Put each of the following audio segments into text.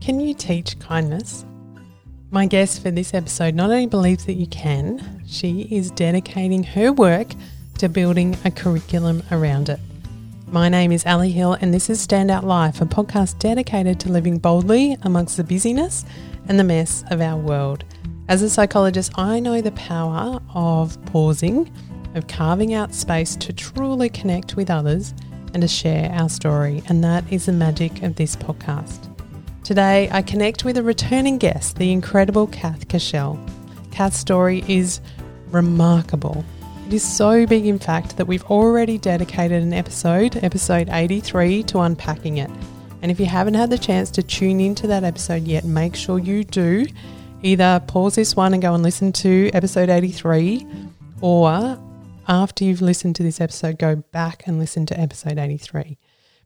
Can you teach kindness? My guest for this episode not only believes that you can, she is dedicating her work to building a curriculum around it. My name is Ali Hill, and this is Standout Life, a podcast dedicated to living boldly amongst the busyness and the mess of our world. As a psychologist, I know the power of pausing, of carving out space to truly connect with others and to share our story, and that is the magic of this podcast. Today, I connect with a returning guest, the incredible Kath Koschel. Kath's story is remarkable. It is so big, in fact, that we've already dedicated an episode, episode 83, to unpacking it. And if you haven't had the chance to tune into that episode yet, make sure you do. Either pause this one and go and listen to episode 83, or after you've listened to this episode, go back and listen to episode 83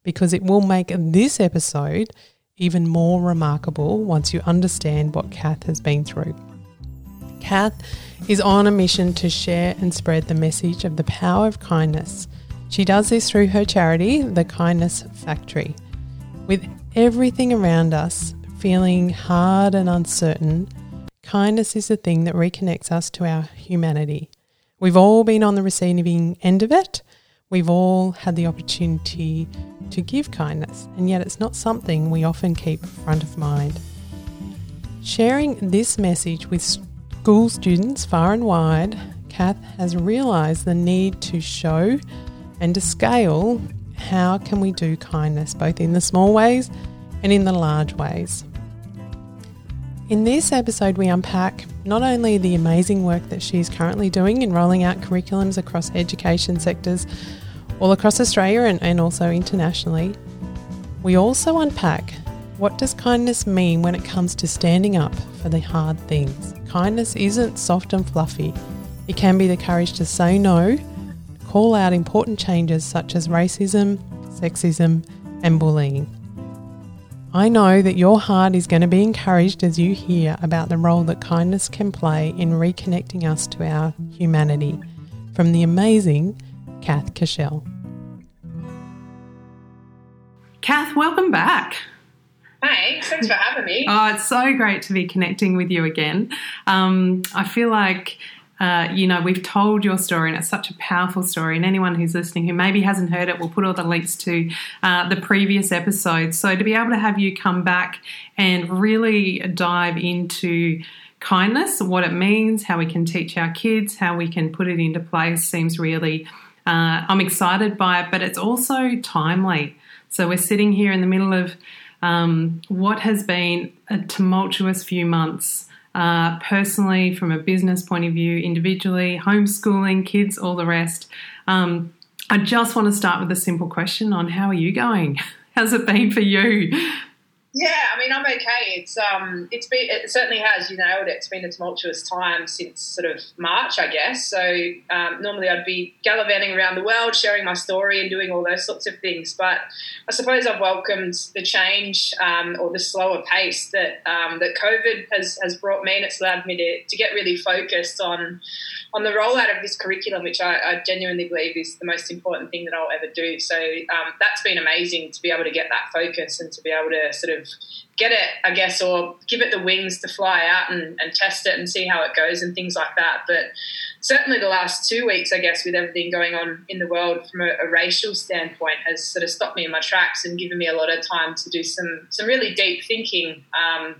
because it will make this episode even more remarkable once you understand what Kath has been through. Kath is on a mission to share and spread the message of the power of kindness. She does this through her charity, the Kindness Factory. With everything around us feeling hard and uncertain, kindness is the thing that reconnects us to our humanity. We've all been on the receiving end of it. We've all had the opportunity to give kindness, and yet it's not something we often keep front of mind. Sharing this message with school students far and wide, Kath has realised the need to show and to scale how can we do kindness both in the small ways and in the large ways. In this episode, we unpack not only the amazing work that she's currently doing in rolling out curriculums across education sectors all across Australia and, and also internationally, we also unpack what does kindness mean when it comes to standing up for the hard things. Kindness isn't soft and fluffy. It can be the courage to say no, call out important changes such as racism, sexism, and bullying. I know that your heart is going to be encouraged as you hear about the role that kindness can play in reconnecting us to our humanity from the amazing Kath Koschel. Kath, welcome back. Thanks. Thanks for having me. Oh, it's so great to be connecting with you again. Um, I feel like uh, you know, we've told your story and it's such a powerful story. And anyone who's listening who maybe hasn't heard it, we'll put all the links to uh, the previous episodes. So to be able to have you come back and really dive into kindness, what it means, how we can teach our kids, how we can put it into place seems really, uh, I'm excited by it, but it's also timely. So we're sitting here in the middle of um, what has been a tumultuous few months uh, personally, from a business point of view, individually, homeschooling, kids, all the rest. Um, I just want to start with a simple question on how are you going? How's it been for you? Yeah, I mean, I'm okay. It's um, it's been it certainly has. You nailed it. It's been a tumultuous time since sort of March, I guess. So um, normally I'd be gallivanting around the world, sharing my story and doing all those sorts of things. But I suppose I've welcomed the change um, or the slower pace that um, that COVID has has brought me, and it's allowed me to to get really focused on on the rollout of this curriculum, which I, I, genuinely believe is the most important thing that I'll ever do. So um, that's been amazing to be able to get that focus and to be able to sort of get it, I guess, or give it the wings to fly out and, and test it and see how it goes and things like that. But certainly the last two weeks, I guess, with everything going on in the world from a, a, racial standpoint, has sort of stopped me in my tracks and given me a lot of time to do some some really deep thinking. Um,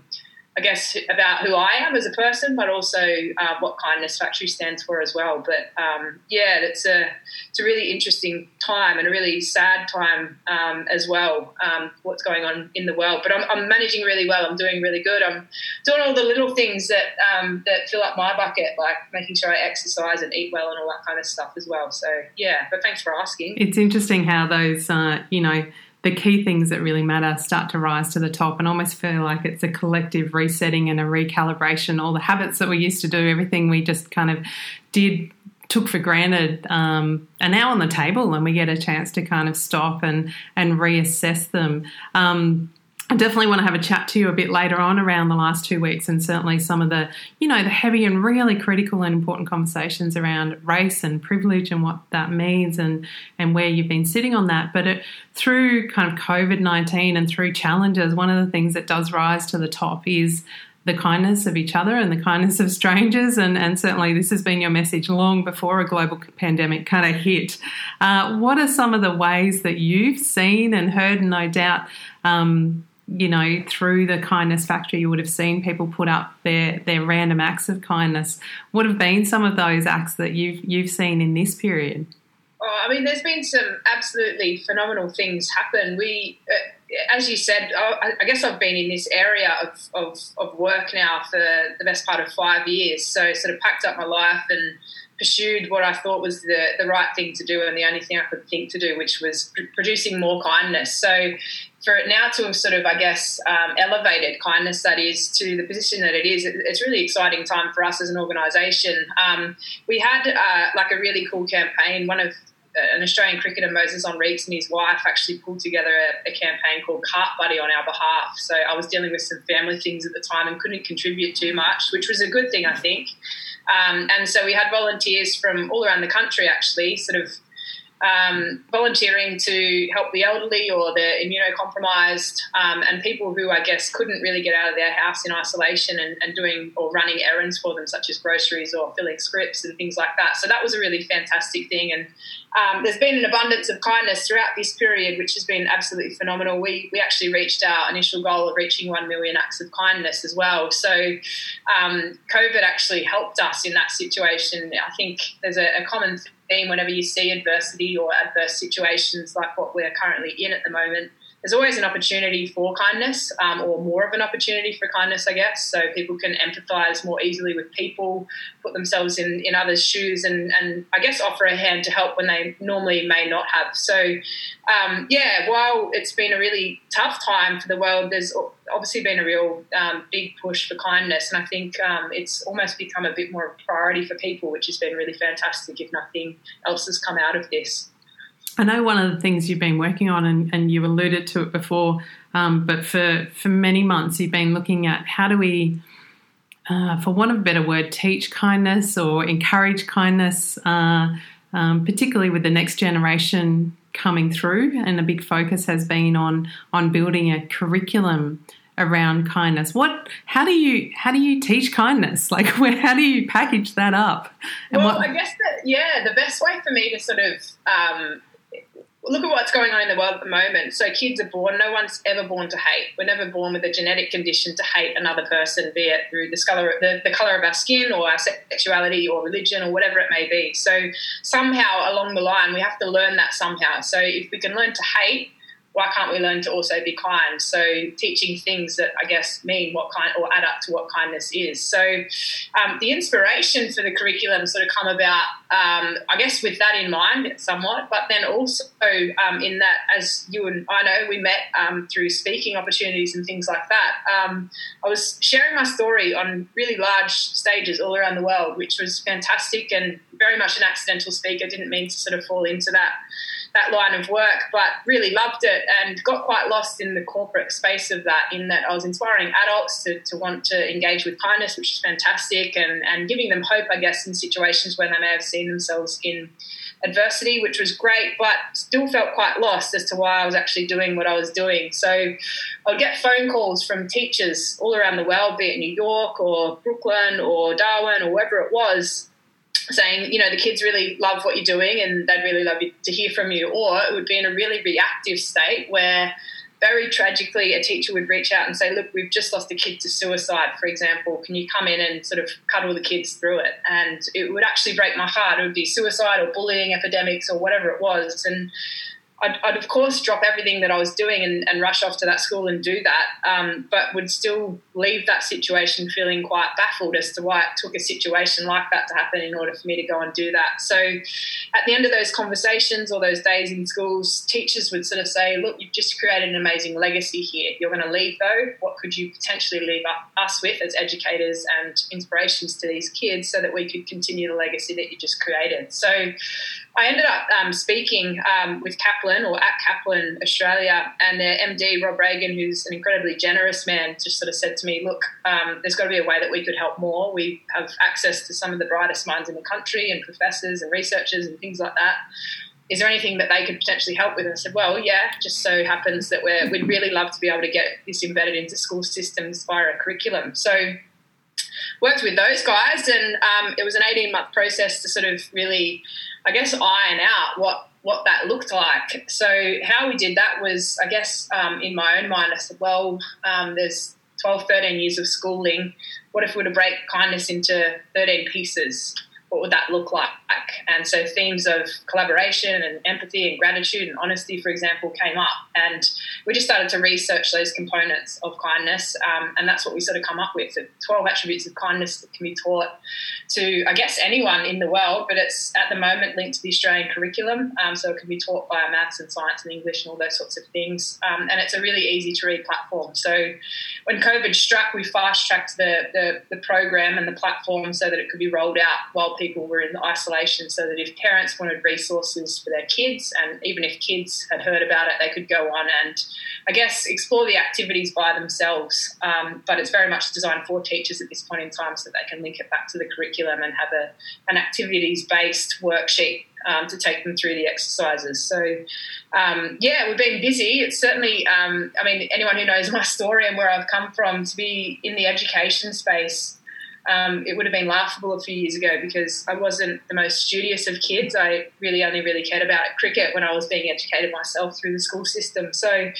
I guess, about who I am as a person, but also uh, what Kindness Factory stands for as well. But um, yeah, it's a it's a really interesting time and a really sad time um, as well. Um, what's going on in the world, but I'm, I'm, managing really well. I'm doing really good. I'm doing all the little things that um, that fill up my bucket, like making sure I exercise and eat well and all that kind of stuff as well. So yeah, but thanks for asking. It's interesting how those uh, you know the key things that really matter start to rise to the top and almost feel like it's a collective resetting and a recalibration. All the habits that we used to do, everything we just kind of did took for granted um, are now on the table and we get a chance to kind of stop and and reassess them. Um, I definitely want to have a chat to you a bit later on around the last two weeks and certainly some of the, you know, the heavy and really critical and important conversations around race and privilege and what that means and, and where you've been sitting on that. But it, through kind of COVID 19 and through challenges, one of the things that does rise to the top is the kindness of each other and the kindness of strangers. And, and certainly, this has been your message long before a global pandemic kind of hit. Uh, what are some of the ways that you've seen and heard, and no doubt, um, you know, through the kindness factory, you would have seen people put up their their random acts of kindness. What have been some of those acts that you've you've seen in this period? Oh, I mean, there's been some absolutely phenomenal things happen. We, uh, as you said, I, I, guess I've been in this area of, of, of work now for the best part of five years. So, sort of packed up my life and pursued what I thought was the, the right thing to do and the only thing I could think to do, which was pr- producing more kindness. So, for it now to have sort of, I guess, um, elevated kindness that is to the position that it is, it, it's really exciting time for us as an organisation. Um, we had uh, like a really cool campaign. One of an Australian cricketer, Moises Henriques, and his wife actually pulled together a, a, campaign called Cart Buddy on our behalf. So I was dealing with some family things at the time and couldn't contribute too much, which was a good thing, I think. Um, and so we had volunteers from all around the country actually sort of um, volunteering to help the elderly or the immunocompromised um, and people who I guess couldn't really get out of their house in isolation and, and, doing or running errands for them, such as groceries or filling scripts and things like that. So that was a really fantastic thing. And um, there's been an abundance of kindness throughout this period, which has been absolutely phenomenal. We, we actually reached our initial goal of reaching 1 million acts of kindness as well. So um, COVID actually helped us in that situation. I think there's a, a common theme whenever you see adversity or adverse situations like what we're currently in at the moment there's always an opportunity for kindness um, or more of an opportunity for kindness, I guess. So people can empathize more easily with people, put themselves in, in others' shoes, and, and I guess offer a hand to help when they normally may not have. So, um, yeah, while it's been a really tough time for the world, there's obviously been a real um, big push for kindness. And I think um, it's almost become a bit more of a priority for people, which has been really fantastic if nothing else has come out of this. I know one of the things you've been working on, and, and you alluded to it before, um, but for, for many months you've been looking at how do we, uh, for want of a better word, teach kindness or encourage kindness, uh, um, particularly with the next generation coming through. And a big focus has been on on building a curriculum around kindness. What? How do you how do you teach kindness? Like, where, how do you package that up? And well, what, I guess that yeah, the best way for me to sort of um, look at what's going on in the world at the moment. So kids are born. No one's ever born to hate. We're never born with a genetic condition to hate another person, be it through the color, the, the color of our skin, or our sexuality, or religion, or whatever it may be. So somehow along the line, we have to learn that somehow. So if we can learn to hate, why can't we learn to also be kind? So teaching things that I guess mean what kind or add up to what kindness is. So um, the inspiration for the curriculum sort of come about, um, I guess, with that in mind somewhat, but then also um, in that as you and I know we met um, through speaking opportunities and things like that. Um, I was sharing my story on really large stages all around the world, which was fantastic and very much an accidental speaker. Didn't mean to sort of fall into that that line of work, but really loved it and got quite lost in the corporate space of that. In that, I was inspiring adults to, to want to engage with kindness, which is fantastic, and, and giving them hope, I guess, in situations where they may have seen themselves in adversity, which was great, but still felt quite lost as to why I was actually doing what I was doing. So I would get phone calls from teachers all around the world, be it New York or Brooklyn or Darwin or wherever it was, saying, you know, the kids really love what you're doing and they'd really love to hear from you. Or it would be in a really reactive state where very tragically a teacher would reach out and say, look, we've just lost a kid to suicide, for example. Can you come in and sort of cuddle the kids through it? And it would actually break my heart. It would be suicide or bullying epidemics or whatever it was. And I'd, I'd, of course drop everything that I was doing and, and rush off to that school and do that, um, but would still leave that situation feeling quite baffled as to why it took a situation like that to happen in order for me to go and do that. So, at the end of those conversations or those days in schools, teachers would sort of say, Look, you've just created an amazing legacy here. You're going to leave though. What could you potentially leave us with as educators and inspirations to these kids so that we could continue the legacy that you just created? So, I ended up um, speaking um, with Kaplan or at Kaplan Australia, and their MD Rob Reagan, who's an incredibly generous man, just sort of said to me, "Look, um, there's got to be a way that we could help more. We have access to some of the brightest minds in the country, and professors and researchers and things like that. Is there anything that they could potentially help with? And I said, well, yeah, just so happens that we're, we'd really love to be able to get this embedded into school systems via a curriculum. So worked with those guys, and um, it was an 18 month process to sort of really, I guess, iron out what what that looked like. So how we did that was, I guess, um, in my own mind, I said, well, um, there's 12, 13 years of schooling. What if we were to break kindness into 13 pieces? what would that look like? And so themes of collaboration and empathy and gratitude and honesty, for example, came up. And we just started to research those components of kindness. Um, and that's what we sort of come up with 12 attributes of kindness that can be taught to, I guess, anyone in the world, but it's at the moment linked to the Australian curriculum. Um, so it can be taught via maths and science and English and all those sorts of things. Um, and it's a really easy to read platform. So when COVID struck, we fast tracked the, the, the program and the platform so that it could be rolled out while people were in isolation so that if parents wanted resources for their kids and even if kids had heard about it they could go on and i guess explore the activities by themselves um, but it's very much designed for teachers at this point in time so that they can link it back to the curriculum and have a, an activities based worksheet um, to take them through the exercises. So, um, yeah, we've been busy. It's certainly, um, I mean, anyone who knows my story and where I've come from, to be in the education space um, it would have been laughable a few years ago because I wasn't the most studious of kids. I really only really cared about cricket when I was being educated myself through the school system. So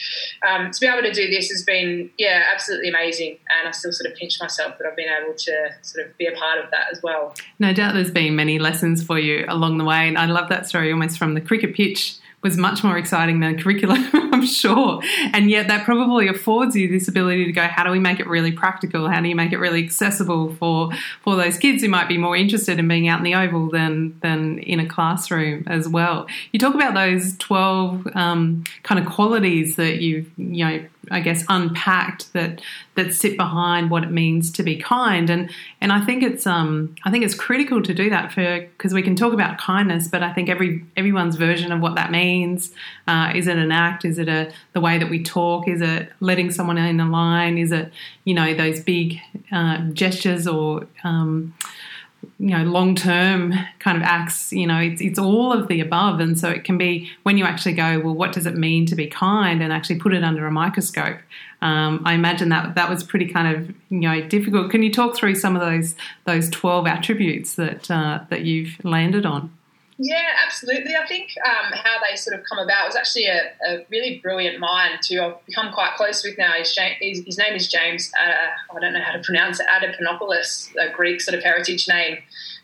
um, to be able to do this has been, yeah, absolutely amazing. And I still sort of pinch myself that I've been able to sort of be a part of that as well. No doubt there's been many lessons for you along the way. And I love that story almost from the cricket pitch was much more exciting than curriculum, Sure. And yet that probably affords you this ability to go, how do we make it really practical? How do you make it really accessible for, for those kids who might be more interested in being out in the oval than, than in a classroom as well? You talk about those 12 um, kind of qualities that you've, you know, I guess unpacked that that sit behind what it means to be kind and and I think it's um I think it's critical to do that for because we can talk about kindness but I think every everyone's version of what that means uh, is it an act? Is it a the way that we talk? Is it letting someone in a line? Is it you know those big uh, gestures or um, you know long term kind of acts? You know it's, it's all of the above. And so it can be when you actually go well what does it mean to be kind and actually put it under a microscope? Um, I imagine that that was pretty kind of you know difficult. Can you talk through some of those those 12 attributes that uh, that you've landed on yeah, absolutely. I think um, how they sort of come about was actually a, a, really brilliant mind who I've become quite close with now. His, his, his name is James, uh, I don't know how to pronounce it, Adepanopoulos, a Greek sort of heritage name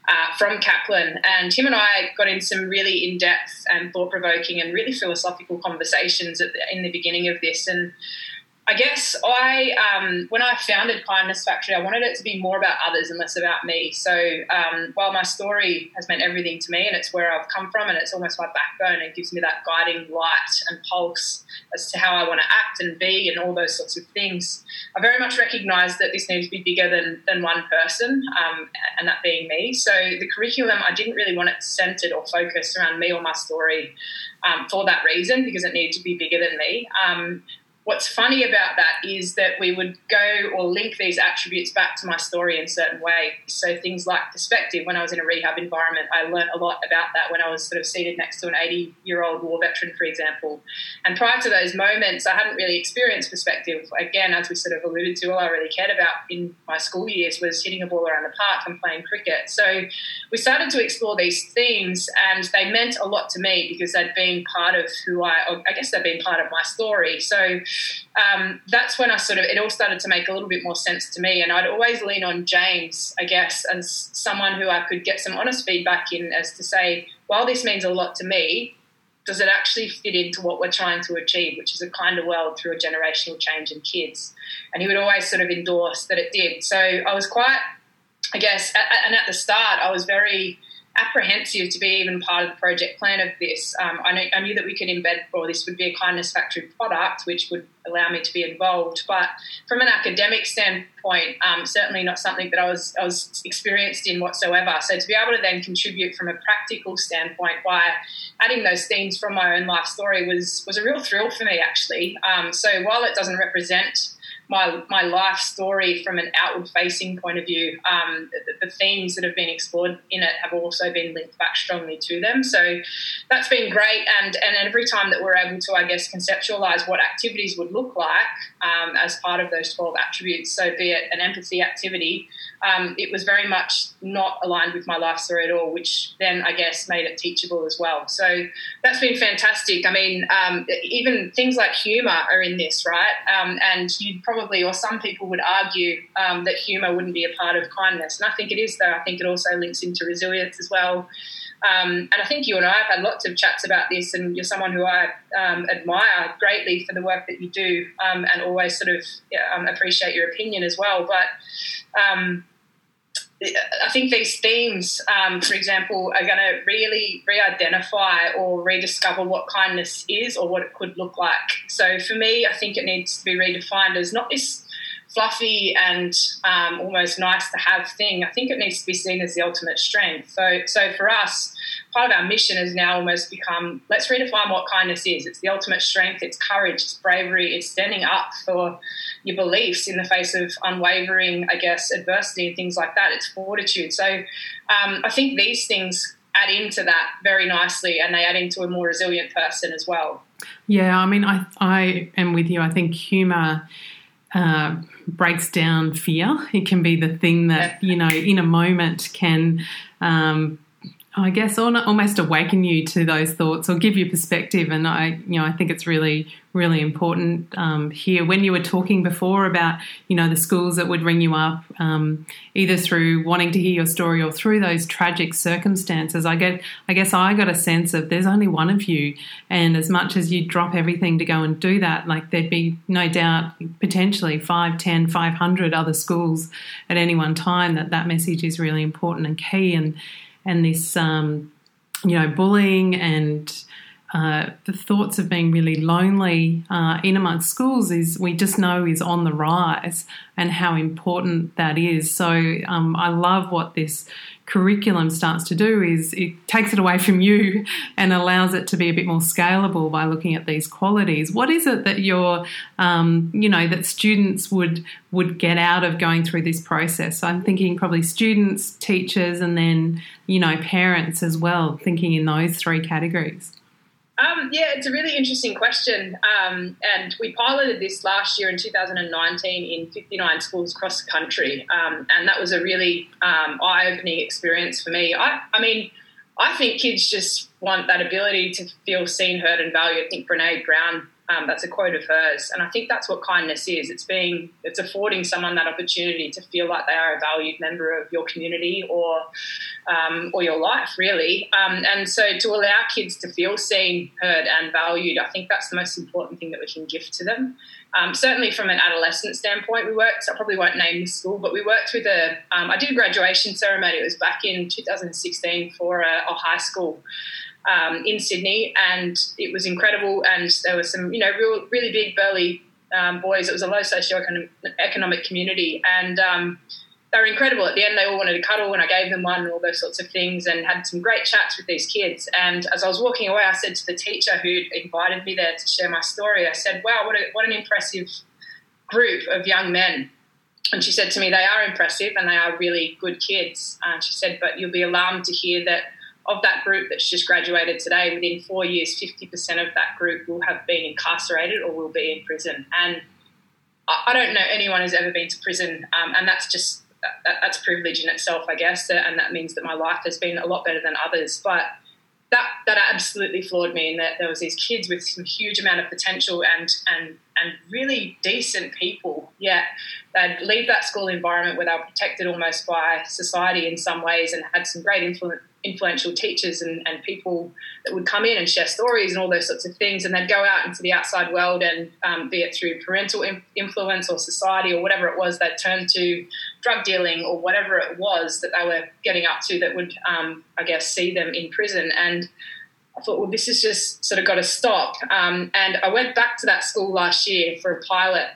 uh, from Kaplan. And him and I got in some really in depth and thought provoking and really philosophical conversations the, in the beginning of this. And I guess I, um, when I founded Kindness Factory, I wanted it to be more about others and less about me. So um, while my story has meant everything to me and it's where I've come from and it's almost my backbone, it gives me that guiding light and pulse as to how I want to act and be and all those sorts of things. I very much recognise that this needs to be bigger than, than one person um, and that being me. So the curriculum, I didn't really want it centred or focused around me or my story um, for that reason because it needed to be bigger than me. What's funny about that is that we would go or link these attributes back to my story in certain ways. So things like perspective. When I was in a rehab environment, I learned a lot about that when I was sort of seated next to an 80 year old war veteran, for example. And prior to those moments, I hadn't really experienced perspective. Again, as we sort of alluded to, all I really cared about in my school years was hitting a ball around the park and playing cricket. So we started to explore these themes, and they meant a lot to me because they'd been part of who I, I guess they'd been part of my story. So um, that's when I sort of it all started to make a little bit more sense to me. And I'd always lean on James, I guess, as someone who I could get some honest feedback in as to say, while this means a lot to me, does it actually fit into what we're trying to achieve, which is a kinder world through a generational change in kids? And he would always sort of endorse that it did. So I was quite, I guess, and at the start, I was very apprehensive to be even part of the project plan of this. Um, I, knew, I, knew, that we could embed, or this would be a kindness factory product, which would allow me to be involved. But from an academic standpoint, um, certainly not something that I was I was experienced in whatsoever. So to be able to then contribute from a practical standpoint by adding those themes from my own life story was was a real thrill for me actually. Um, so while it doesn't represent my my life story from an outward facing point of view. Um, the, the, themes that have been explored in it have also been linked back strongly to them. So that's been great. And and every time that we're able to, I guess, conceptualize what activities would look like um, as part of those twelve attributes. So be it an empathy activity, um, it was very much not aligned with my life story at all, which then I guess made it teachable as well. So that's been fantastic. I mean, um, even things like humour are in this, right? Um, and you'd probably, or some people would argue um, that humour wouldn't be a part of kindness. And I think it is, though. I think it also links into resilience as well. Um, and I think you and I have had lots of chats about this, and you're someone who I um, admire greatly for the work that you do, um, and always sort of yeah, um, appreciate your opinion as well. But um, I think these themes, um, for example, are going to really re identify or rediscover what kindness is or what it could look like. So for me, I think it needs to be redefined as not this fluffy and um, almost nice to have thing. I think it needs to be seen as the ultimate strength. So, so for us, part of our mission has now almost become let's redefine what kindness is. It's the ultimate strength, it's courage, it's bravery, it's standing up for your beliefs in the face of unwavering, I guess, adversity and things like that. It's fortitude. So um, I think these things add into that very nicely and they add into a more resilient person as well. Yeah, I mean, I, I am with you. I think humour. Uh, breaks down fear. It can be the thing that, you know, in a moment can um, I guess almost awaken you to those thoughts or give you perspective. And I, you know, I think it's really, really important um, here. When you were talking before about, you know, the schools that would ring you up, um, either through wanting to hear your story or through those tragic circumstances, I get, I guess I got a sense of there's only one of you, and as much as you drop everything to go and do that, like there'd be no doubt potentially 5, 10, 500 other schools at any one time that that message is really important and key and and this, um, you know, bullying and uh, the thoughts of being really lonely uh, in amongst schools is we just know is on the rise and how important that is. So um, I love what this curriculum starts to do is it takes it away from you and allows it to be a bit more scalable by looking at these qualities. What is it that you're, um, you know, that students would would get out of going through this process? So I'm thinking probably students, teachers, and then you know parents as well. Thinking in those three categories. Um, yeah, it's a really interesting question. Um, and we piloted this last year in 2019 in 59 schools across the country. Um, and that was a really um, eye opening experience for me. I, I, mean, I think kids just want that ability to feel seen, heard, and valued. I think Brene Brown um, that's a quote of hers, and I think that's what kindness is. It's being, it's affording someone that opportunity to feel like they are a valued member of your community or, um, or your life, really. Um, and so, to allow kids to feel seen, heard, and valued, I think that's the most important thing that we can give to them. Um, certainly, from an adolescent standpoint, we worked. I probably won't name the school, but we worked with a. Um, I did a graduation ceremony. It was back in 2016 for a, a high school um, in Sydney, and it was incredible. And there were some, you know, real, really big burly um, boys. It was a low socioeconomic community, and they were incredible. At the end, they all wanted to cuddle, and I gave them one, and all those sorts of things, and had some great chats with these kids. And as I was walking away, I said to the teacher who invited me there to share my story, I said, "Wow, what a, what an impressive group of young men." And she said to me, "They are impressive, and they are really good kids." And she said, "But you'll be alarmed to hear that." of that group that's just graduated today, within four years, 50% of that group will have been incarcerated or will be in prison. And I don't know anyone who's ever been to prison, um, and that's just that's privilege in itself, I guess, and that means that my life has been a lot better than others. But that that absolutely floored me in that there was these kids with some huge amount of potential and and and really decent people. Yet they'd leave that school environment where they were protected almost by society in some ways and had some great influential teachers and, and people that would come in and share stories and all those sorts of things. And they'd go out into the outside world and, um, be it through parental influence or society or whatever it was, they'd turn to drug dealing or whatever it was that they were getting up to that would, um, I guess, see them in prison. And I thought, well, this has just sort of got to stop. Um, and I went back to that school last year for a pilot.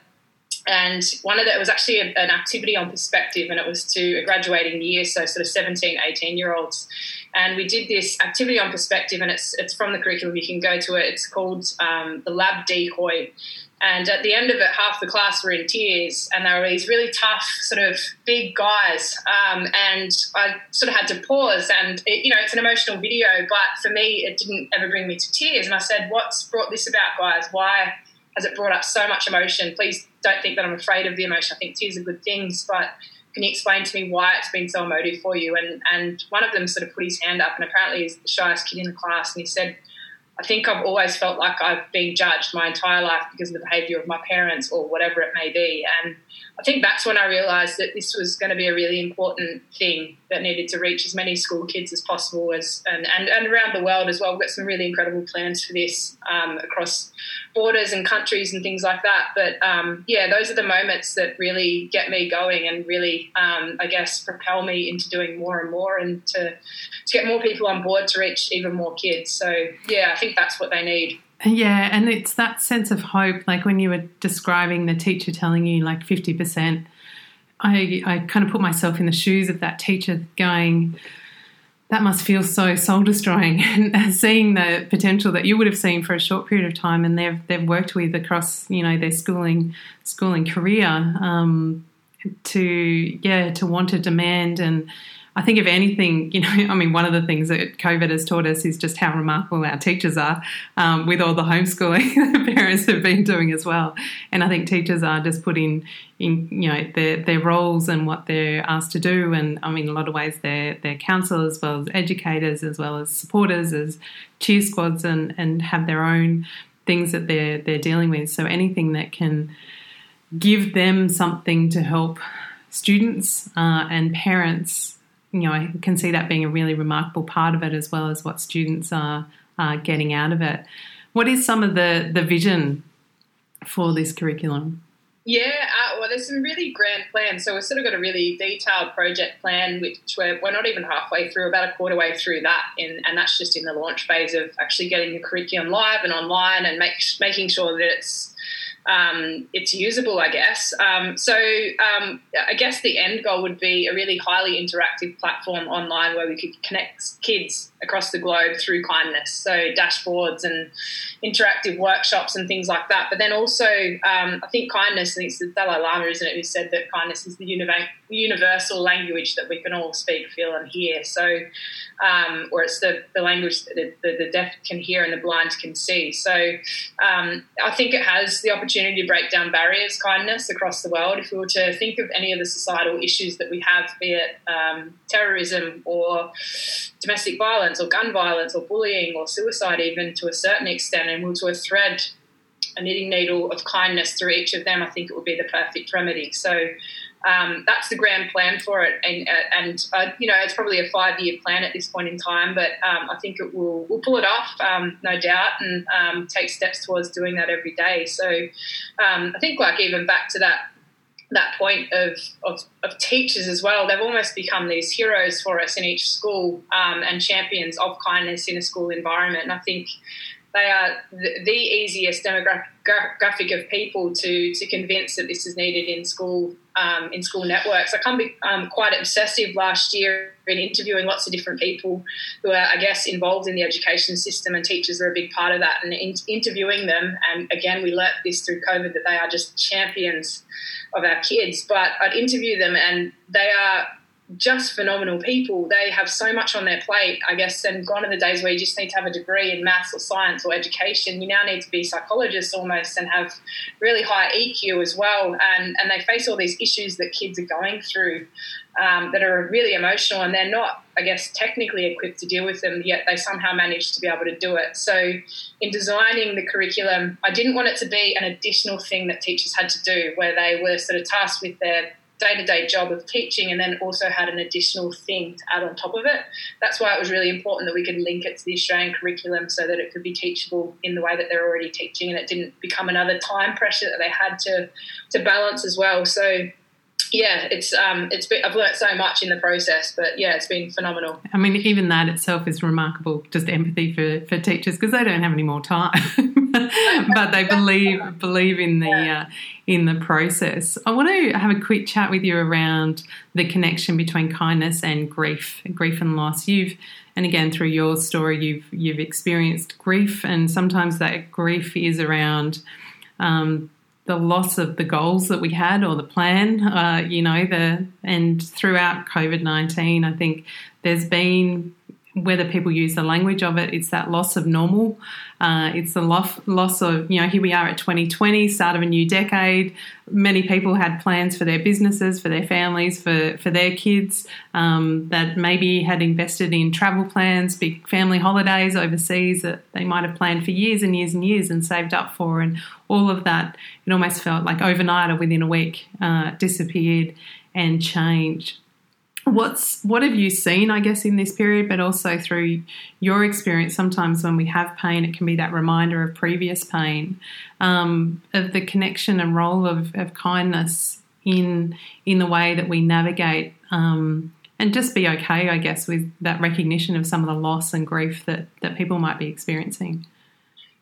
And one of that was actually an activity on perspective, and it was to a graduating year, so sort of 17, 18 year olds. And we did this activity on perspective, and it's, it's from the curriculum. You can go to it. It's called um, the Lab Decoy. And at the end of it, half the class were in tears, and they were these really tough, sort of big guys. Um, and I sort of had to pause, and it, you know, it's an emotional video, but for me, it didn't ever bring me to tears. And I said, "What's brought this about, guys? Why has it brought up so much emotion? Please don't think that I'm afraid of the emotion. I think tears are good things, but can you explain to me why it's been so emotive for you?" And and one of them sort of put his hand up, and apparently he's the shyest kid in the class, and he said I think I've always felt like I've been judged my entire life because of the behaviour of my parents or whatever it may be. And I think that's when I realised that this was going to be a really important thing that needed to reach as many school kids as possible as and, and, and around the world as well. We've got some really incredible plans for this um, across borders and countries and things like that. But um, yeah, those are the moments that really get me going and really, um, I guess, propel me into doing more and more and to, to get more people on board to reach even more kids. So yeah, I think that's what they need. Yeah, and it's that sense of hope. Like when you were describing the teacher telling you like 50%, I, I kind of put myself in the shoes of that teacher going, that must feel so soul destroying. And seeing the potential that you would have seen for a short period of time and they've, they've worked with across, you know, their schooling, schooling career um, to, yeah, to want to demand and, I think if anything, you know, I mean, one of the things that COVID has taught us is just how remarkable our teachers are um, with all the homeschooling the parents have been doing as well. And I think teachers are just putting in, you know, their, their roles and what they're asked to do. And I mean, in a lot of ways, they're, they're counsellors as well as educators, as well as supporters, as cheer squads, and, and have their own things that they're, they're dealing with. So anything that can give them something to help students uh, and parents you know, I can see that being a really remarkable part of it as well as what students are, getting out of it. What is some of the, the vision for this curriculum? Yeah, uh, well, there's some really grand plans. So we've sort of got a really detailed project plan, which we're, we're not even halfway through, about a quarter way through that, in, and that's just in the launch phase of actually getting the curriculum live and online and make, making sure that it's um, it's usable, I guess. Um, so um, I guess the end goal would be a really highly interactive platform online where we could connect kids across the globe through kindness. So dashboards and interactive workshops and things like that. But then also, um, I think kindness, I think it's the Dalai Lama, isn't it, who said that kindness is the universal language that we can all speak, feel, and hear. So, um, or it's the, the language that the, the, the, deaf can hear and the blind can see. So um, I think it has the opportunity to break down barriers, kindness, across the world. If we were to think of any of the societal issues that we have, be it um, terrorism or domestic violence or gun violence or bullying or suicide, even to a certain extent, and we were to thread a knitting needle of kindness through each of them, I think it would be the perfect remedy. So um, that's the grand plan for it, and, uh, and uh, you know it's probably a five year plan at this point in time, but um, I think it will we'll pull it off, um, no doubt, and um, take steps towards doing that every day. So um, I think like even back to that that point of, of, of, teachers as well. They've almost become these heroes for us in each school um, and champions of kindness in a school environment. And I think they are the, the easiest demographic of people to, to convince that this is needed in school um, in school networks. I can be um, quite obsessive last year in interviewing lots of different people who are, I guess, involved in the education system, and teachers are a big part of that. And in, interviewing them, and again, we learnt this through COVID that they are just champions of our kids. But I'd interview them, and they are just phenomenal people. They have so much on their plate, I guess, and gone are the days where you just need to have a degree in maths or science or education. You now need to be psychologists almost and have really high EQ as well. And, and they face all these issues that kids are going through um, that are really emotional and they're not, I guess, technically equipped to deal with them, yet they somehow manage to be able to do it. So, in designing the curriculum, I didn't want it to be an additional thing that teachers had to do where they were sort of tasked with their day to day job of teaching and then also had an additional thing to add on top of it. That's why it was really important that we could link it to the Australian curriculum so that it could be teachable in the way that they're already teaching and it didn't become another time pressure that they had to, to balance as well. So yeah, it's um, it's been, I've learnt so much in the process, but yeah, it's been phenomenal. I mean, even that itself is remarkable. Just empathy for, for teachers because they don't have any more time, but they believe believe in the uh, in the process. I want to have a quick chat with you around the connection between kindness and grief, grief and loss. You've and again through your story, you've you've experienced grief, and sometimes that grief is around. Um, the loss of the goals that we had or the plan, uh, you know, the and throughout COVID nineteen, I think there's been whether people use the language of it, it's that loss of normal. Uh, it's the loss, loss of, you know, here we are at 2020, start of a new decade. Many people had plans for their businesses, for their families, for, for their kids um, that maybe had invested in travel plans, big family holidays overseas that they might have planned for years and years and years and saved up for. And all of that, it almost felt like overnight or within a week uh, disappeared and changed. What's what have you seen i guess in this period but also through your experience sometimes when we have pain it can be that reminder of previous pain um, of the connection and role of, of, kindness in in the way that we navigate um, and just be okay i guess with that recognition of some of the loss and grief that that people might be experiencing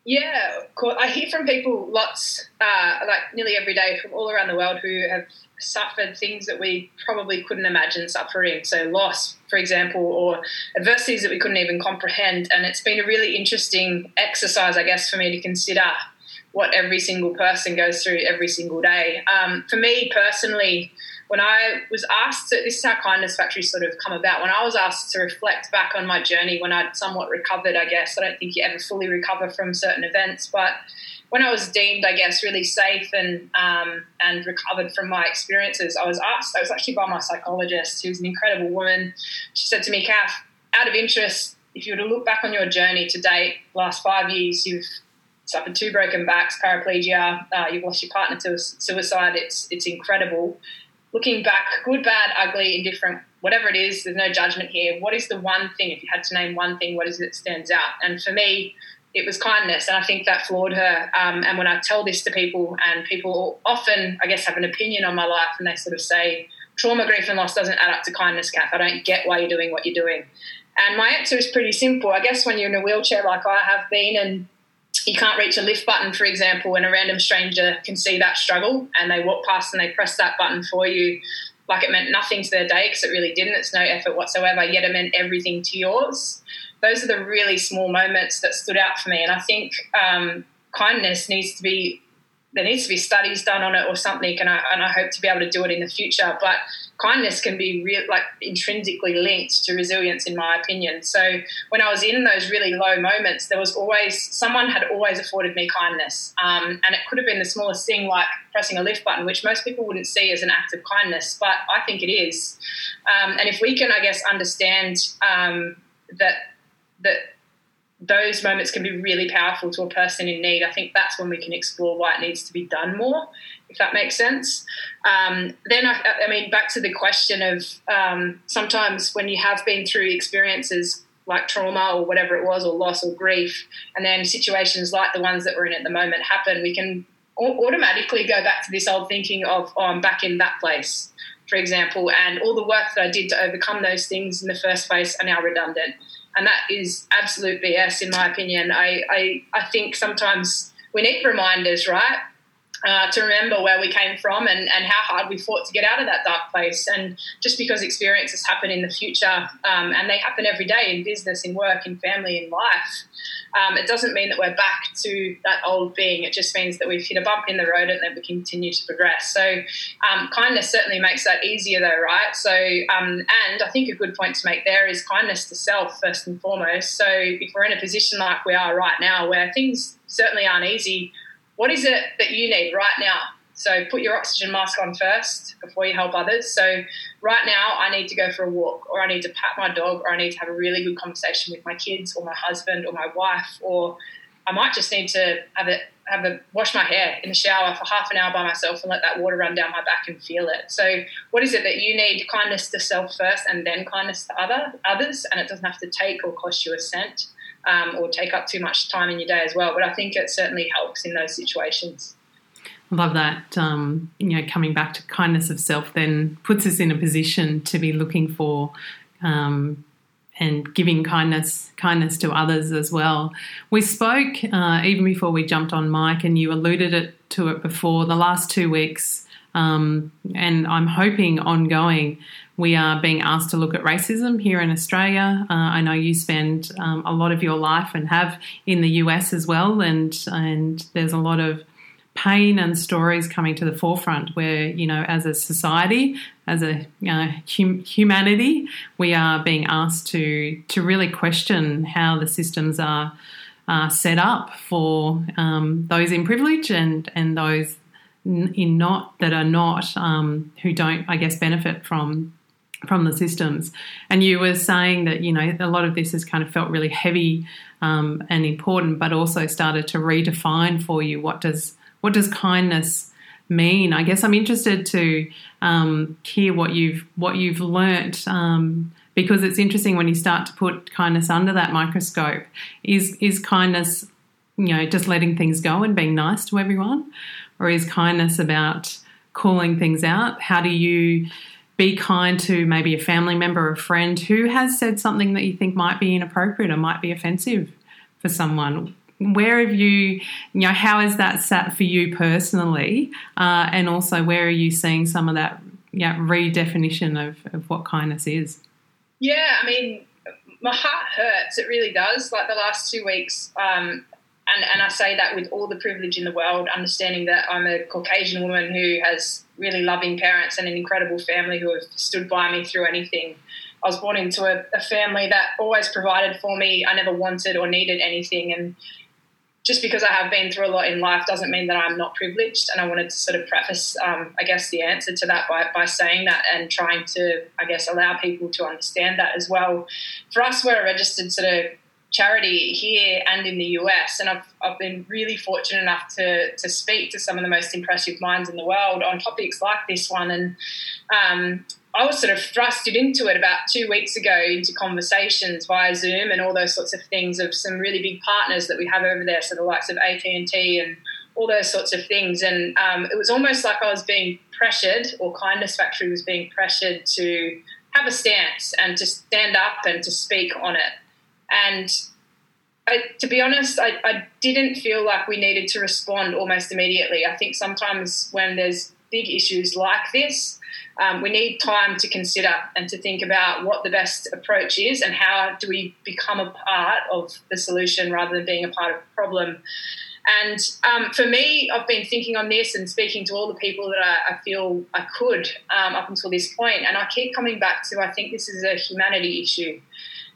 yeah, I hear from people lots, uh, like nearly every day, from all around the world who have suffered things that we probably couldn't imagine suffering. So, loss, for example, or adversities that we couldn't even comprehend. And it's been a really interesting exercise, I guess, for me to consider what every single person goes through every single day. Um, for me personally, when I was asked, to, this is how Kindness Factory sort of come about. When I was asked to reflect back on my journey, when I'd somewhat recovered, I guess I don't think you ever fully recover from certain events, but when I was deemed, I guess, really safe and um, and recovered from my experiences, I was asked. I was actually by my psychologist, who's an incredible woman. She said to me, "Kath, out of interest, if you were to look back on your journey to date, last five years, you've suffered two broken backs, paraplegia, uh, you've lost your partner to suicide. It's it's incredible." Looking back, good, bad, ugly, indifferent, whatever it is, there's no judgment here. What is the one thing, if you had to name one thing, what is it that stands out? And for me, it was kindness, and I think that floored her. Um, and when I tell this to people, and people often, I guess, have an opinion on my life, and they sort of say, trauma, grief, and loss doesn't add up to kindness, Kath. I don't get why you're doing what you're doing. And my answer is pretty simple. I guess when you're in a wheelchair like I have been, and you can't reach a lift button, for example, and a random stranger can see that struggle and they walk past and they press that button for you, like it meant nothing to their day because it really didn't. It's no effort whatsoever, yet it meant everything to yours. Those are the really small moments that stood out for me. And I think um, kindness needs to be there needs to be studies done on it or something, and I, and I hope to be able to do it in the future. But kindness can be real, like intrinsically linked to resilience, in my opinion. So when I was in those really low moments, there was always someone had always afforded me kindness, um, and it could have been the smallest thing, like pressing a lift button, which most people wouldn't see as an act of kindness, but I think it is. Um, and if we can, I guess, understand um, that that those moments can be really powerful to a person in need. I think that's when we can explore why it needs to be done more, if that makes sense. Um, then, I, I, mean, back to the question of um, sometimes when you have been through experiences like trauma or whatever it was, or loss or grief, and then situations like the ones that we're in at the moment happen, we can automatically go back to this old thinking of, oh, I'm back in that place, for example, and all the work that I did to overcome those things in the first place are now redundant and that is absolute BS in my opinion. I, I, I think sometimes we need reminders, right? Uh, to remember where we came from and, and how hard we fought to get out of that dark place. And just because experiences happen in the future, um, and they happen every day in business, in work, in family, in life, um, it doesn't mean that we're back to that old being. It just means that we've hit a bump in the road and then we continue to progress. So, um, kindness certainly makes that easier, though, right? So, um, and I think a good point to make there is kindness to self, first and foremost. So, if we're in a position like we are right now, where things certainly aren't easy, what is it that you need right now? So put your oxygen mask on first before you help others. So right now, I need to go for a walk, or I need to pat my dog, or I need to have a really good conversation with my kids, or my husband, or my wife, or I might just need to have it have a wash my hair in the shower for half an hour by myself and let that water run down my back and feel it. So, what is it that you need? Kindness to self first, and then kindness to other others, and it doesn't have to take or cost you a cent, um, or take up too much time in your day as well. But I think it certainly helps in those situations. I love that. Um, you know, coming back to kindness of self then puts us in a position to be looking for um, and giving kindness kindness to others as well. We spoke uh, even before we jumped on mic, and you alluded it, to it before. The last two weeks, um, and I'm hoping ongoing, we are being asked to look at racism here in Australia. Uh, I know you spend um, a lot of your life and have in the US as well, and and there's a lot of pain and stories coming to the forefront where you know as a society as a know, hum- humanity we are being asked to to really question how the systems are uh, set up for um, those in privilege and and those in not that are not um, who don't I guess benefit from from the systems and you were saying that you know a lot of this has kind of felt really heavy um, and important but also started to redefine for you what does what does kindness mean? I guess I'm interested to um, hear what you've what you've learnt um, because it's interesting when you start to put kindness under that microscope. Is is kindness, you know, just letting things go and being nice to everyone, or is kindness about calling things out? How do you be kind to maybe a family member or a friend who has said something that you think might be inappropriate or might be offensive for someone? where have you, you know, how is that sat for you personally? Uh, and also, where are you seeing some of that yeah, redefinition of, of what kindness is? Yeah, I mean, my heart hurts. It really does. Like the last two weeks, um, and, and I say that with all the privilege in the world, understanding that I'm a Caucasian woman who has really loving parents and an incredible family who have stood by me through anything. I was born into a, a family that always provided for me. I never wanted or needed anything. And just because I have been through a lot in life doesn't mean that I'm not privileged. And I wanted to sort of preface, um, I guess, the answer to that by, by saying that and trying to, I guess, allow people to understand that as well. For us, we're a registered sort of charity here and in the US, and I've, I've been really fortunate enough to, to speak to some of the most impressive minds in the world on topics like this one. And um, I was sort of thrusted into it about two weeks ago into conversations via Zoom and all those sorts of things of some really big partners that we have over there, so the likes of AT and T and all those sorts of things. And um, it was almost like I was being pressured, or Kindness Factory was being pressured to have a stance and to stand up and to speak on it. And I, to be honest, I, I didn't feel like we needed to respond almost immediately. I think sometimes when there's big issues like this, um, we need time to consider and to think about what the best approach is and how do we become a part of the solution rather than being a part of the problem. And um, for me, I've been thinking on this and speaking to all the people that I, I feel I could um, up until this point, and I keep coming back to I think this is a humanity issue.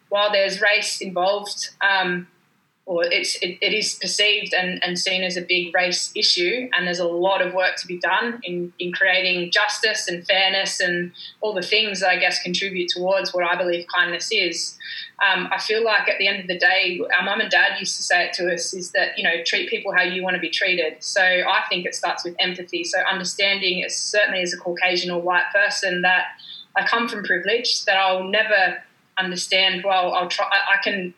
While there's race involved, um, or it's it, it is perceived and, and seen as a big race issue and there's a lot of work to be done in, in creating justice and fairness and all the things that I guess contribute towards what I believe kindness is. Um, I feel like at the end of the day, our mum and dad used to say it to us is that, you know, treat people how you want to be treated. So I think it starts with empathy. So understanding, certainly as a Caucasian or white person, that I come from privilege, that I'll never understand, well, I'll try, I, I can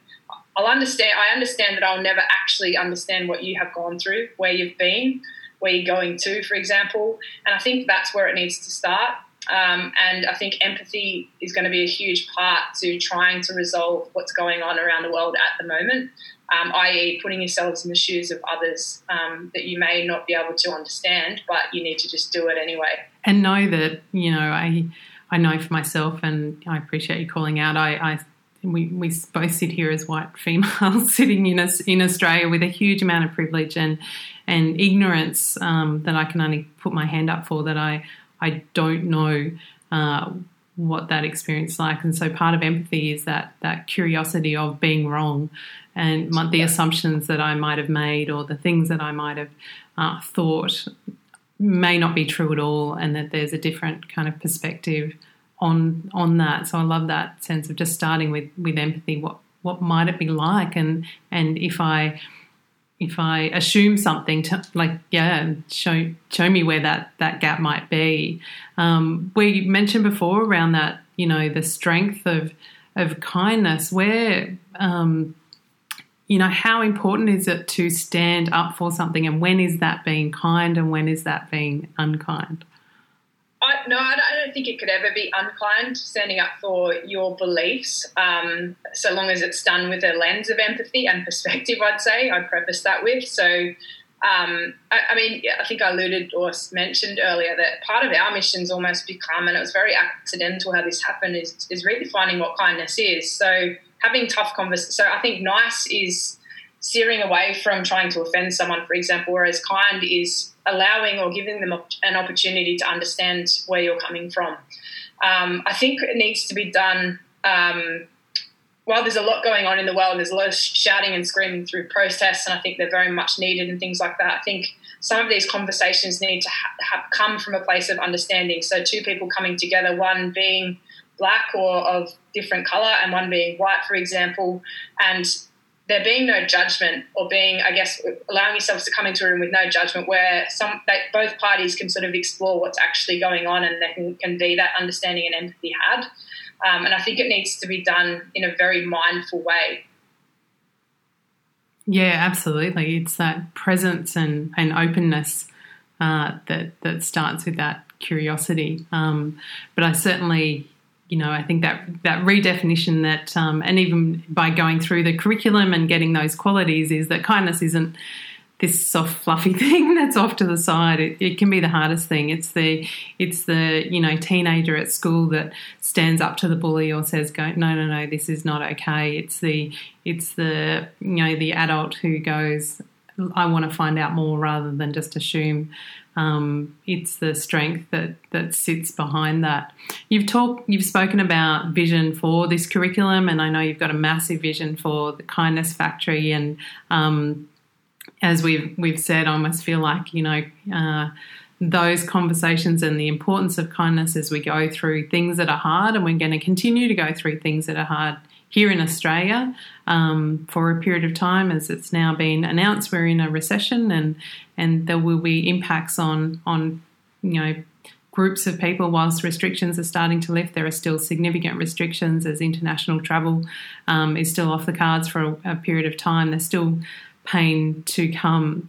I'll understand. I understand that I'll never actually understand what you have gone through, where you've been, where you're going to, for example. And I think that's where it needs to start. Um, and I think empathy is going to be a huge part to trying to resolve what's going on around the world at the moment, um, i.e., putting yourselves in the shoes of others um, that you may not be able to understand, but you need to just do it anyway. And know that you know I I know for myself, and I appreciate you calling out. I, I we, we both sit here as white females sitting in us in Australia with a huge amount of privilege and and ignorance um, that I can only put my hand up for that I I don't know uh, what that experience is like. And so part of empathy is that that curiosity of being wrong and the assumptions that I might have made or the things that I might have uh, thought may not be true at all and that there's a different kind of perspective on on that. So I love that sense of just starting with with empathy. What what might it be like? And and if I if I assume something, to, like yeah, show show me where that that gap might be. Um, we mentioned before around that, you know, the strength of of kindness. Where um, you know, how important is it to stand up for something, and when is that being kind, and when is that being unkind? I, no, I don't think it could ever be unkind standing up for your beliefs, um, so long as it's done with a lens of empathy and perspective. I'd say I'd preface that with so. Um, I, I, mean, I think I alluded or mentioned earlier that part of our mission's almost become, and it was very accidental how this happened, is, is really finding what kindness is. So having tough conversations. So I think nice is steering away from trying to offend someone, for example, whereas kind is allowing or giving them an opportunity to understand where you're coming from. Um, I think it needs to be done. Um, while there's a lot going on in the world, there's a lot of shouting and screaming through protests, and I think they're very much needed and things like that. I think some of these conversations need to ha- ha- come from a place of understanding. So, two people coming together, one being black or of different color, and one being white, for example, and there being no judgment or being, I guess, allowing yourselves to come into a room with no judgment where some that both parties can sort of explore what's actually going on and there can, can be that understanding and empathy had. Um, and I think it needs to be done in a very mindful way. Yeah, absolutely. It's that presence and, and openness uh, that that starts with that curiosity. Um, but I certainly you know, I think that that redefinition that, um, and even by going through the curriculum and getting those qualities, is that kindness isn't this soft, fluffy thing that's off to the side. It, it, can be the hardest thing. It's the it's the you know teenager at school that stands up to the bully or says, "Go, no, no, no, this is not okay." It's the it's the you know the adult who goes, "I want to find out more," rather than just assume um, it's the strength that that sits behind that. You've talked, you've spoken about vision for this curriculum, and I know you've got a massive vision for the Kindness Factory. And um, as we've we've said, I almost feel like you know. Uh, those conversations and the importance of kindness as we go through things that are hard, and we're going to continue to go through things that are hard here in Australia um, for a period of time, as it's now been announced we're in a recession, and and there will be impacts on on you know groups of people. Whilst restrictions are starting to lift, there are still significant restrictions as international travel um, is still off the cards for a, a period of time. There's still pain to come.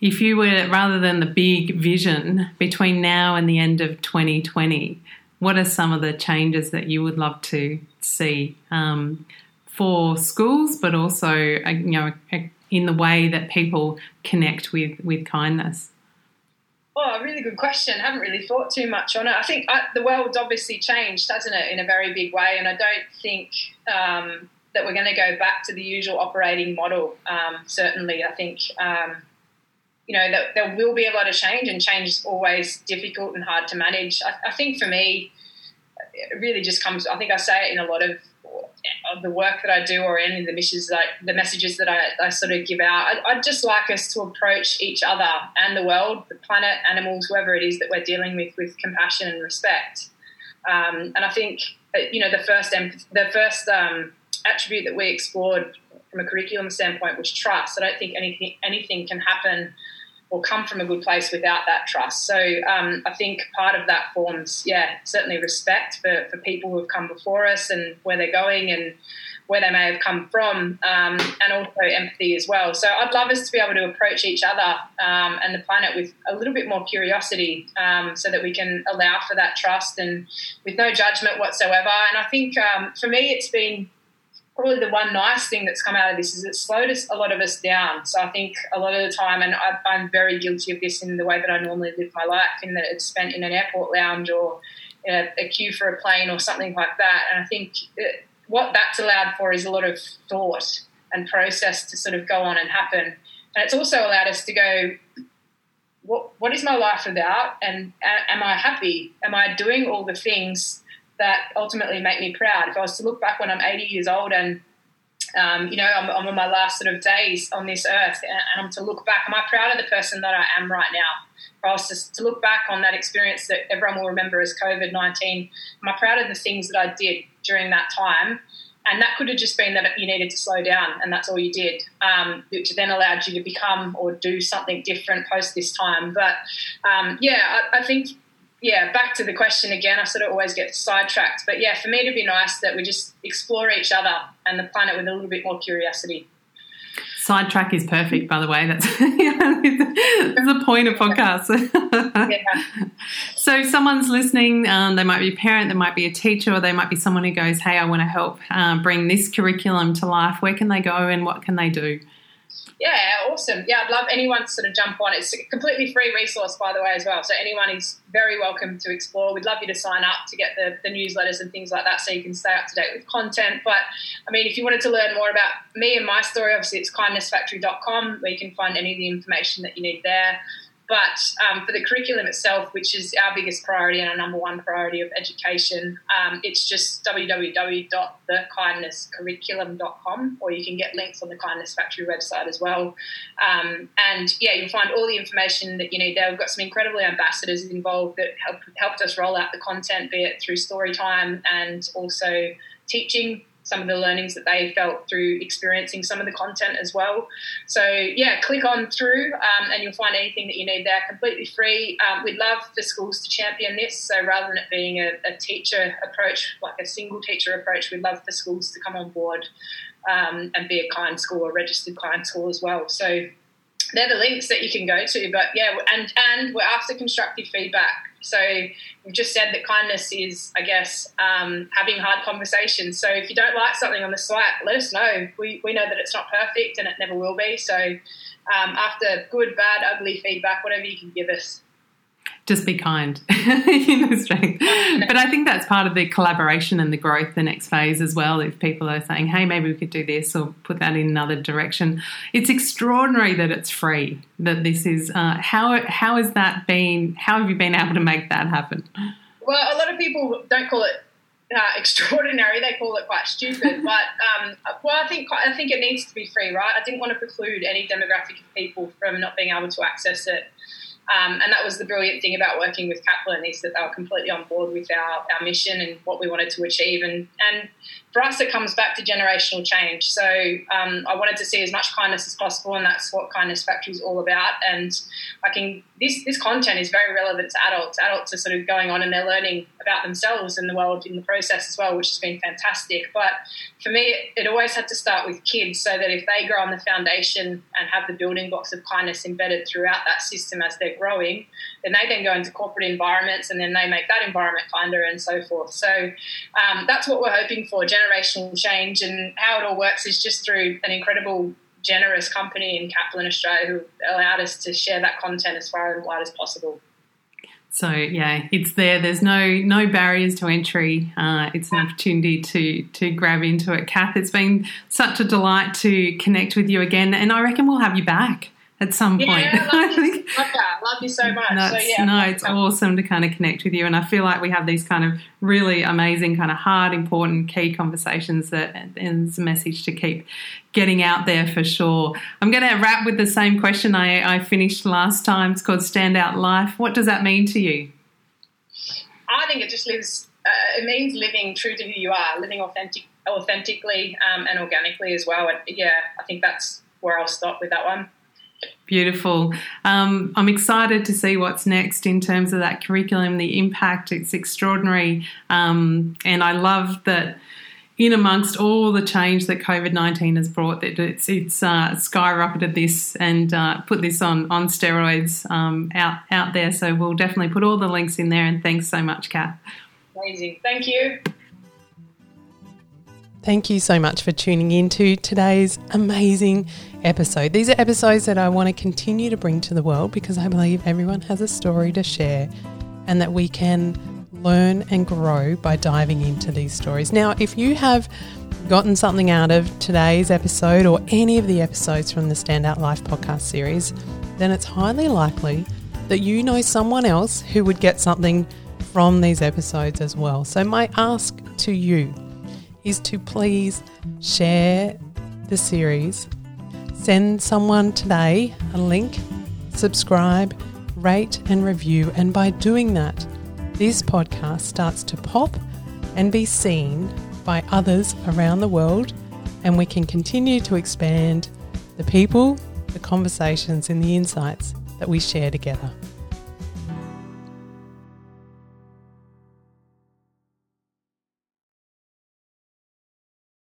If you were rather than the big vision between now and the end of 2020 what are some of the changes that you would love to see um, for schools, but also uh, you know in the way that people connect with with kindness? Well, a really good question. I haven't really thought too much on it. I think I, uh, the world's obviously changed, hasn't it, in a very big way, and I don't think um, that we're going to go back to the usual operating model. Um, certainly, I think. Um, you know, there will be a lot of change, and change is always difficult and hard to manage. I think for me, it really just comes. I think I say it in a lot of of the work that I do or any of the that I, the messages that I, I sort of give out. I, I'd just like us to approach each other and the world, the planet, animals, whoever it is that we're dealing with, with compassion and respect. Um, and I think you know the first the first um, attribute that we explored from a curriculum standpoint was trust. I don't think anything anything can happen or come from a good place without that trust. So um, I think part of that forms, yeah, certainly respect for, for people who have come before us and where they're going and where they may have come from, um, and also empathy as well. So I'd love us to be able to approach each other um, and the planet with a little bit more curiosity, um, so that we can allow for that trust and with no judgment whatsoever. And I think um, for me, it's been probably the one nice thing that's come out of this is it slowed us, a lot of us down. So I think a lot of the time, and I, am very guilty of this in the way that I normally live my life, in that it's spent in an airport lounge or a, a queue for a plane or something like that. And I think it, what that's allowed for is a lot of thought and process to sort of go on and happen. And it's also allowed us to go, what, what is my life about? And am I happy? Am I doing all the things that ultimately make me proud. If I was to look back when I'm 80 years old and um, you know, I'm, I'm on my last sort of days on this earth, and, I'm to look back. Am I proud of the person that I am right now? If I was to, to look back on that experience that everyone will remember as COVID 19, am I proud of the things that I did during that time? And that could have just been that you needed to slow down, and that's all you did, um, which then allowed you to become or do something different post this time. But um, yeah, I, I think yeah, back to the question again. I sort of always get sidetracked, but yeah, for me to be nice that we just explore each other and the planet with a little bit more curiosity. Sidetrack is perfect, by the way. That's, that's the point of podcasts. yeah. So, someone's listening, um, they might be a parent, they might be a teacher, or they might be someone who goes, Hey, I want to help uh, bring this curriculum to life. Where can they go and what can they do? Yeah, awesome. Yeah, I'd love anyone to sort of jump on. It's a completely free resource, by the way, as well. So anyone is very welcome to explore. We'd love you to sign up to get the, the newsletters and things like that so you can stay up to date with content. But I mean, if you wanted to learn more about me and my story, obviously it's kindnessfactory.com where you can find any of the information that you need there. But um, for the curriculum itself, which is our biggest priority and our number one priority of education, um, it's just www.thekindnesscurriculum.com, or you can get links on the Kindness Factory website as well. Um, and yeah, you'll find all the information that you need there. We've got some incredible ambassadors involved that help, helped us roll out the content, be it through story time and also teaching some of the learnings that they felt through experiencing some of the content as well. So, yeah, click on through um, and you'll find anything that you need there completely free. Um, we'd love for schools to champion this. So, rather than it being a, a, teacher approach, like a single teacher approach, we'd love for schools to come on board um, and be a kind school, a registered kind school as well. So, they're the links that you can go to. But yeah, and and we're after constructive feedback. So we've just said that kindness is, I guess, um, having hard conversations. So if you don't like something on the site, let us know. We we know that it's not perfect and it never will be. So um, after good, bad, ugly feedback, whatever you can give us, just be kind in the strength. But I think that's part of the collaboration and the growth the next phase as well. If people are saying, hey, maybe we could do this or put that in another direction. It's extraordinary that it's free, that this is, uh, how, how has that been, how have you been able to make that happen? Well, a lot of people don't call it uh, extraordinary. They call it quite stupid, but um, well, I think I think it needs to be free, right? I didn't want to preclude any demographic of people from not being able to access it. Um, and that was the brilliant thing about working with Kaplan is that they were completely on board with our, our mission and what we wanted to achieve. And, and for us, it comes back to generational change. So um, I wanted to see as much kindness as possible, and that's what Kindness Factory is all about. And I can this this content is very relevant to adults. Adults are sort of going on and they're learning about themselves and the world in the process as well, which has been fantastic. But for me, it, always had to start with kids, so that if they grow on the foundation and have the building blocks of kindness embedded throughout that system as they're growing, then they then go into corporate environments and then they make that environment kinder and so forth. So um, that's what we're hoping for generational change. And how it all works is just through an incredible, generous company in Kaplan Australia who allowed us to share that content as far and wide as possible. So yeah, it's there. There's no no barriers to entry. Uh, it's an opportunity to to grab into it. Kath, it's been such a delight to connect with you again, and I reckon we'll have you back at some yeah, point. Yeah, love, you, love that. Love you so much. so, yeah, no, it's awesome to kind of connect with you. And I feel like we have these kind of really amazing, kind of hard, important, key conversations that is a message to keep getting out there for sure. I'm going to wrap with the same question I, I finished last time. It's called Standout Life. What does that mean to you? I think it just lives, uh, it means living true to who you are, living authentic, authentically um, and organically as well. And yeah, I think that's where I'll stop with that one. Beautiful. Um, I'm excited to see what's next in terms of that curriculum, the impact. It's extraordinary. Um, and I love that in amongst all the change that COVID 19 has brought, that it's, it's uh, skyrocketed this and uh, put this on, on steroids um, out, out there. So we'll definitely put all the links in there. And thanks so much, Kath. Amazing. Thank you. Thank you so much for tuning in to today's amazing episode. These are episodes that I want to continue to bring to the world because I believe everyone has a story to share and that we can learn and grow by diving into these stories. Now, if you have gotten something out of today's episode or any of the episodes from the Standout Life podcast series, then it's highly likely that you know someone else who would get something from these episodes as well. So, my ask to you is to please share the series. Send someone today a link, subscribe, rate, and review. And by doing that, this podcast starts to pop and be seen by others around the world, and we can continue to expand the people, the conversations, and the insights that we share together.